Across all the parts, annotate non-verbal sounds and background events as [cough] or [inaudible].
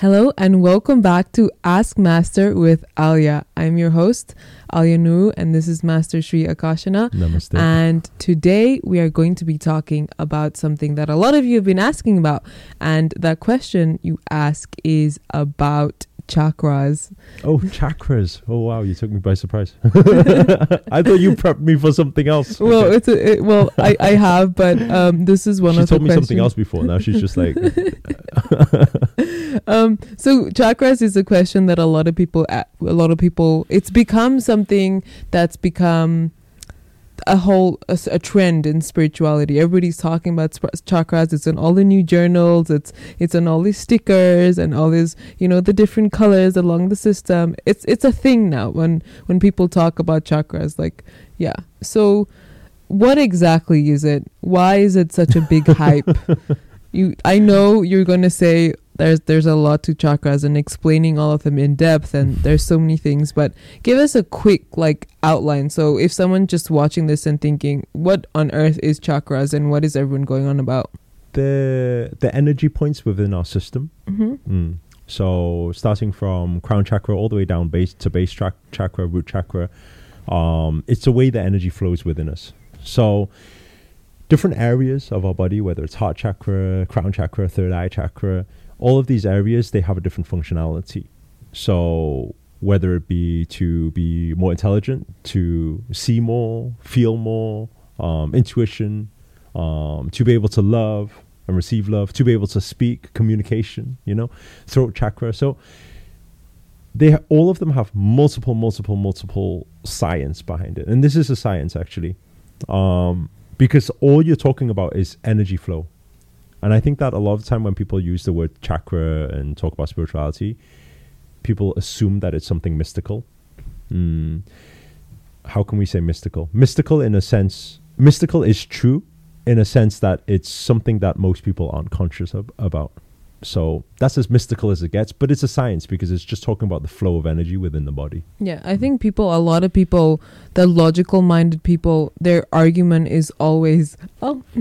Hello and welcome back to Ask Master with Alia. I'm your host, Alia Nuru, and this is Master Sri Akarshana. Namaste. And today we are going to be talking about something that a lot of you have been asking about. And that question you ask is about chakras. oh, chakras. Oh, wow. You took me by surprise. [laughs] I thought you prepped me for something else. [laughs] Well, it's a, it, well, I, I have, but um, this is one she of the told me something else before. Now she's just like, [laughs] um so chakras is a question that a lot of people a lot of people it's become something that's become a whole a, a trend in spirituality. Everybody's talking about sp- chakras. It's in all the new journals. It's it's on all these stickers and all these you know the different colors along the system. It's it's a thing now when when people talk about chakras like yeah. So what exactly is it? Why is it such a big [laughs] hype? You i know you're going to say there's there's a lot to chakras and explaining all of them in depth and there's so many things but give us a quick like outline so if someone just watching this and thinking what on earth is chakras and what is everyone going on about the the energy points within our system. mm-hmm. Mm. So starting from crown chakra all the way down base to base tra- chakra, root chakra, um, it's the way the energy flows within us. So different areas of our body, whether it's heart chakra, crown chakra, third eye chakra, all of these areas they have a different functionality. So whether it be to be more intelligent, to see more, feel more, um, intuition, um, to be able to love and receive love, to be able to speak, communication, you know, throat chakra. So they ha- all of them have multiple, multiple, multiple science behind it, and this is a science actually, um, because all you're talking about is energy flow, and I think that a lot of the time when people use the word chakra and talk about spirituality, people assume that it's something mystical. Mm. How can we say mystical? Mystical in a sense, mystical is true in a sense that it's something that most people aren't conscious of, about. So that's as mystical as it gets, but it's a science because it's just talking about the flow of energy within the body. yeah i think people a lot of people the logical minded people their argument is always oh [laughs]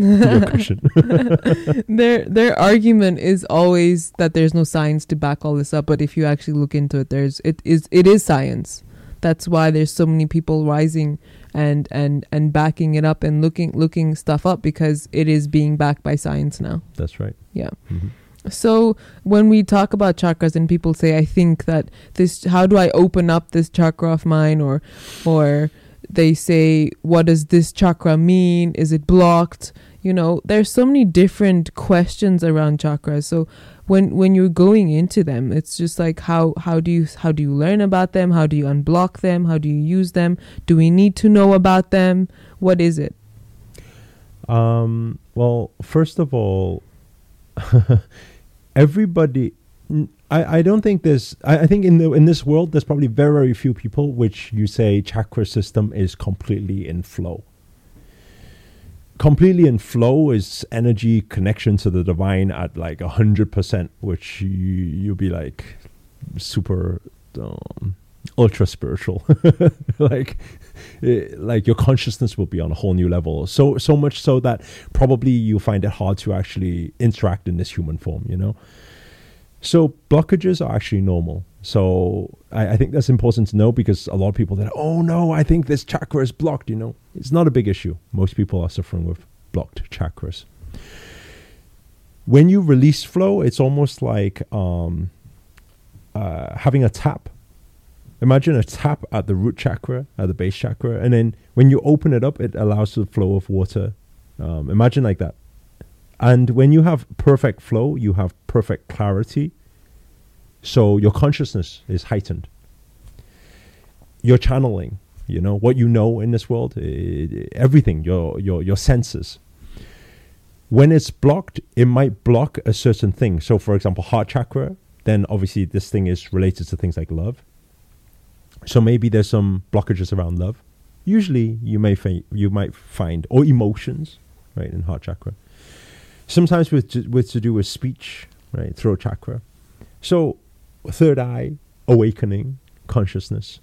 their their argument is always that there's no science to back all this up but if you actually look into it there's it is it is science that's why there's so many people rising and and and backing it up and looking looking stuff up because it is being backed by science now That's right. yeah Mhm. So when we talk about chakras and people say I think that this how do I open up this chakra of mine? or or they say what does this chakra mean? Is it blocked? You know there's so many different questions around chakras. So when when you're going into them it's just like how how do you how do you learn about them? How do you unblock them? How do you use them? Do we need to know about them? What is it? Um, well, first of all, [laughs] everybody. I, I don't think there's. I, I think in the in this world, there's probably very very few people which you say chakra system is completely in flow. Completely in flow is energy connection to the divine at like a hundred percent, which you you'll be like super um, ultra spiritual, [laughs] like eh, like your consciousness will be on a whole new level. So so much so that probably you find it hard to actually interact in this human form. You know. So blockages are actually normal. So I, I think that's important to know because a lot of people that oh no, I think this chakra is blocked. You know, it's not a big issue. Most people are suffering with blocked chakras. When you release flow, it's almost like um, uh, having a tap. Imagine a tap at the root chakra, at the base chakra, and then when you open it up, it allows the flow of water. Um, imagine like that. And when you have perfect flow, you have perfect clarity. So your consciousness is heightened. You're channeling, you know, what you know in this world, eh, everything, your, your, your senses. When it's blocked, it might block a certain thing. So, for example, heart chakra, then obviously this thing is related to things like love. So maybe there's some blockages around love. Usually, you may you might find or emotions, right, in heart chakra sometimes with to, with to do with speech, right? Throat chakra. So third eye, awakening, consciousness.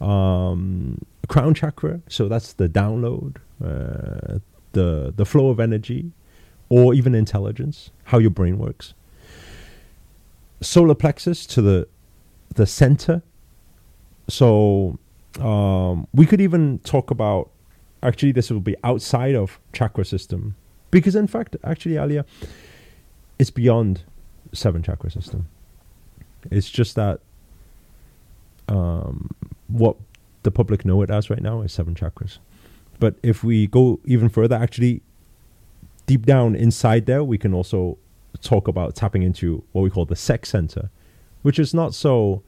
Um, crown chakra. So that's the download, uh, the the flow of energy, or even intelligence, how your brain works. solar plexus to the the center. So um, we could even talk about actually this will be outside of chakra system because in fact actually Alia it's beyond seven chakra system. It's just that um, what the public know it as right now is seven chakras. But if we go even further, actually, deep down inside there, we can also talk about tapping into what we call the sex center, which is not so.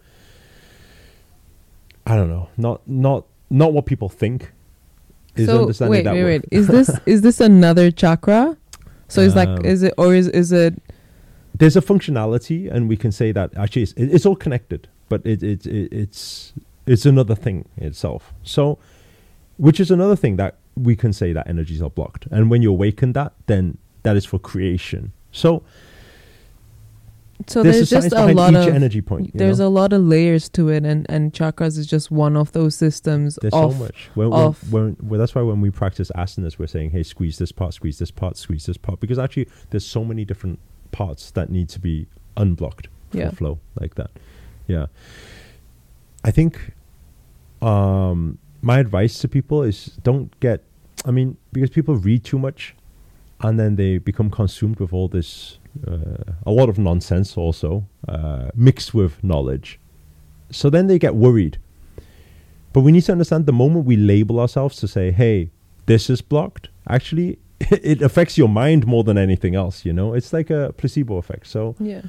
I don't know, not not not what people think. Is so understanding wait, that wait, word. wait. Is this [laughs] is this another chakra? So it's like, Um, is it or is is it? There's a functionality, and we can say that actually it's, it's all connected, but it, it, it it's it's another thing itself. So, which is another thing that we can say that energies are blocked, and when you awaken that, then that is for creation. So, So there's, there's just a lot of energy point. there's know? a lot of layers to it, and and chakras is just one of those systems. There's of, so much. When, when, of- when, well, that's why when we practice asanas, we're saying, "Hey, squeeze this part, squeeze this part, squeeze this part," because actually, there's so many different parts that need to be unblocked for Yeah. flow like that. Yeah, I think um, my advice to people is don't get. I mean, because people read too much, and then they become consumed with all this, a lot of nonsense also uh, mixed with knowledge. So then they get worried. But we need to understand the moment we label ourselves to say, hey, this is blocked, actually, [laughs] it affects your mind more than anything else, you know? It's like a placebo effect. So, Yeah.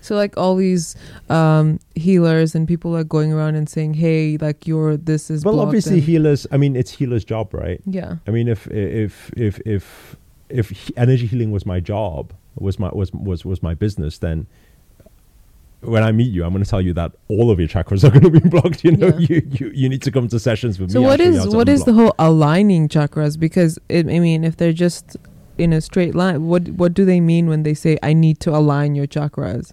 So like all these um healers and people are going around and saying, "Hey, like you're this is." well, obviously, healers, I mean, it's healer's job, right? Yeah. I mean, if, if, if, if, if energy healing was my job, was my, was, was, was my business, then when I meet you, I'm going to tell you that all of your chakras are going to be [laughs] blocked. You know, Yeah. you, you, you need to come to sessions with So me. I'll what is what is the whole aligning chakras? Because it, I mean, if they're just in a straight line, what what do they mean when they say I need to align your chakras?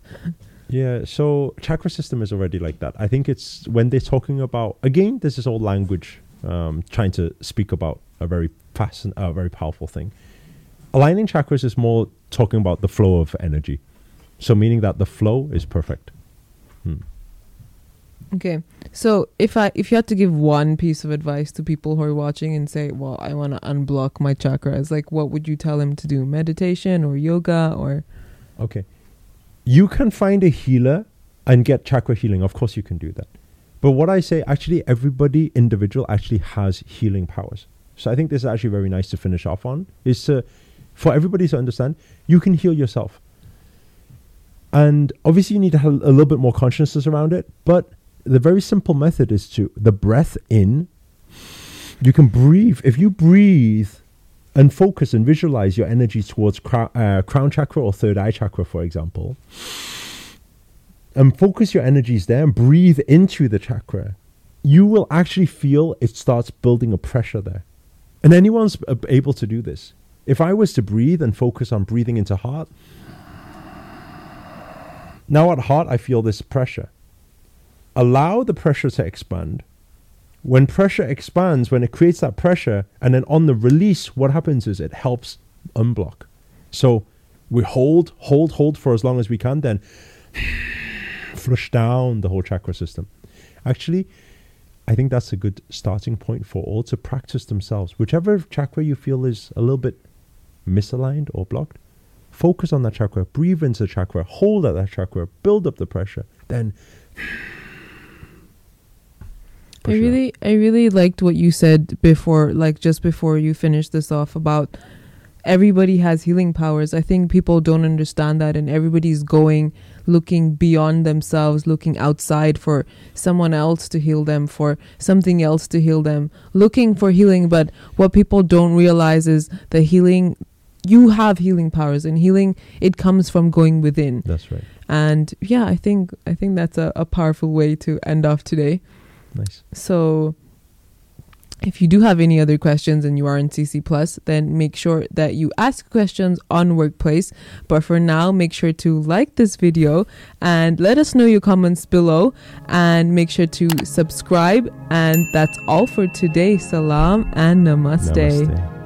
Yeah, so chakra system is already like that. I think it's when they're talking about again, this is all language, um, trying to speak about a very fast, a very powerful thing. Aligning chakras is more talking about the flow of energy, so meaning that the flow is perfect. Hmm. Okay. So if I if you had to give one piece of advice to people who are watching and say, "Well, I want to unblock my chakras," like what would you tell them to do? Meditation or yoga or Okay, you can find a healer and get chakra healing. Of course, you can do that. But what I say, actually, everybody individual actually has healing powers. So I think this is actually very nice to finish off on. Is to, for everybody to understand, you can heal yourself. And obviously, you need to have a little bit more consciousness around it. But the very simple method is to the breath in. You can breathe. If you breathe and focus and visualize your energy towards uh, crown chakra or third eye chakra, for example, and focus your energies there and breathe into the chakra, you will actually feel it starts building a pressure there. And anyone's able to do this. If I was to breathe and focus on breathing into heart, now at heart, I feel this pressure. Allow the pressure to expand. When pressure expands, when it creates that pressure, and then on the release, what happens is it helps unblock. So we hold, hold, hold for as long as we can, then flush down the whole chakra system. Actually, I think that's a good starting point for all to practice themselves. Whichever chakra you feel is a little bit misaligned or blocked, focus on that chakra, breathe into the chakra, hold at that chakra, build up the pressure, then. I really I really liked what you said before like just before you finished this off about everybody has healing powers. I think people don't understand that and everybody's going looking beyond themselves, looking outside for someone else to heal them, for something else to heal them, looking for healing, but what people don't realize is the healing you have healing powers and healing it comes from going within. That's right. And yeah, I think I think that's a, a powerful way to end off today. Nice. So if you do have any other questions and you are in CC Plus, then make sure that you ask questions on Workplace. But for now, make sure to like this video and let us know your comments below and make sure to subscribe. And that's all for today. Salam and namaste. Namaste.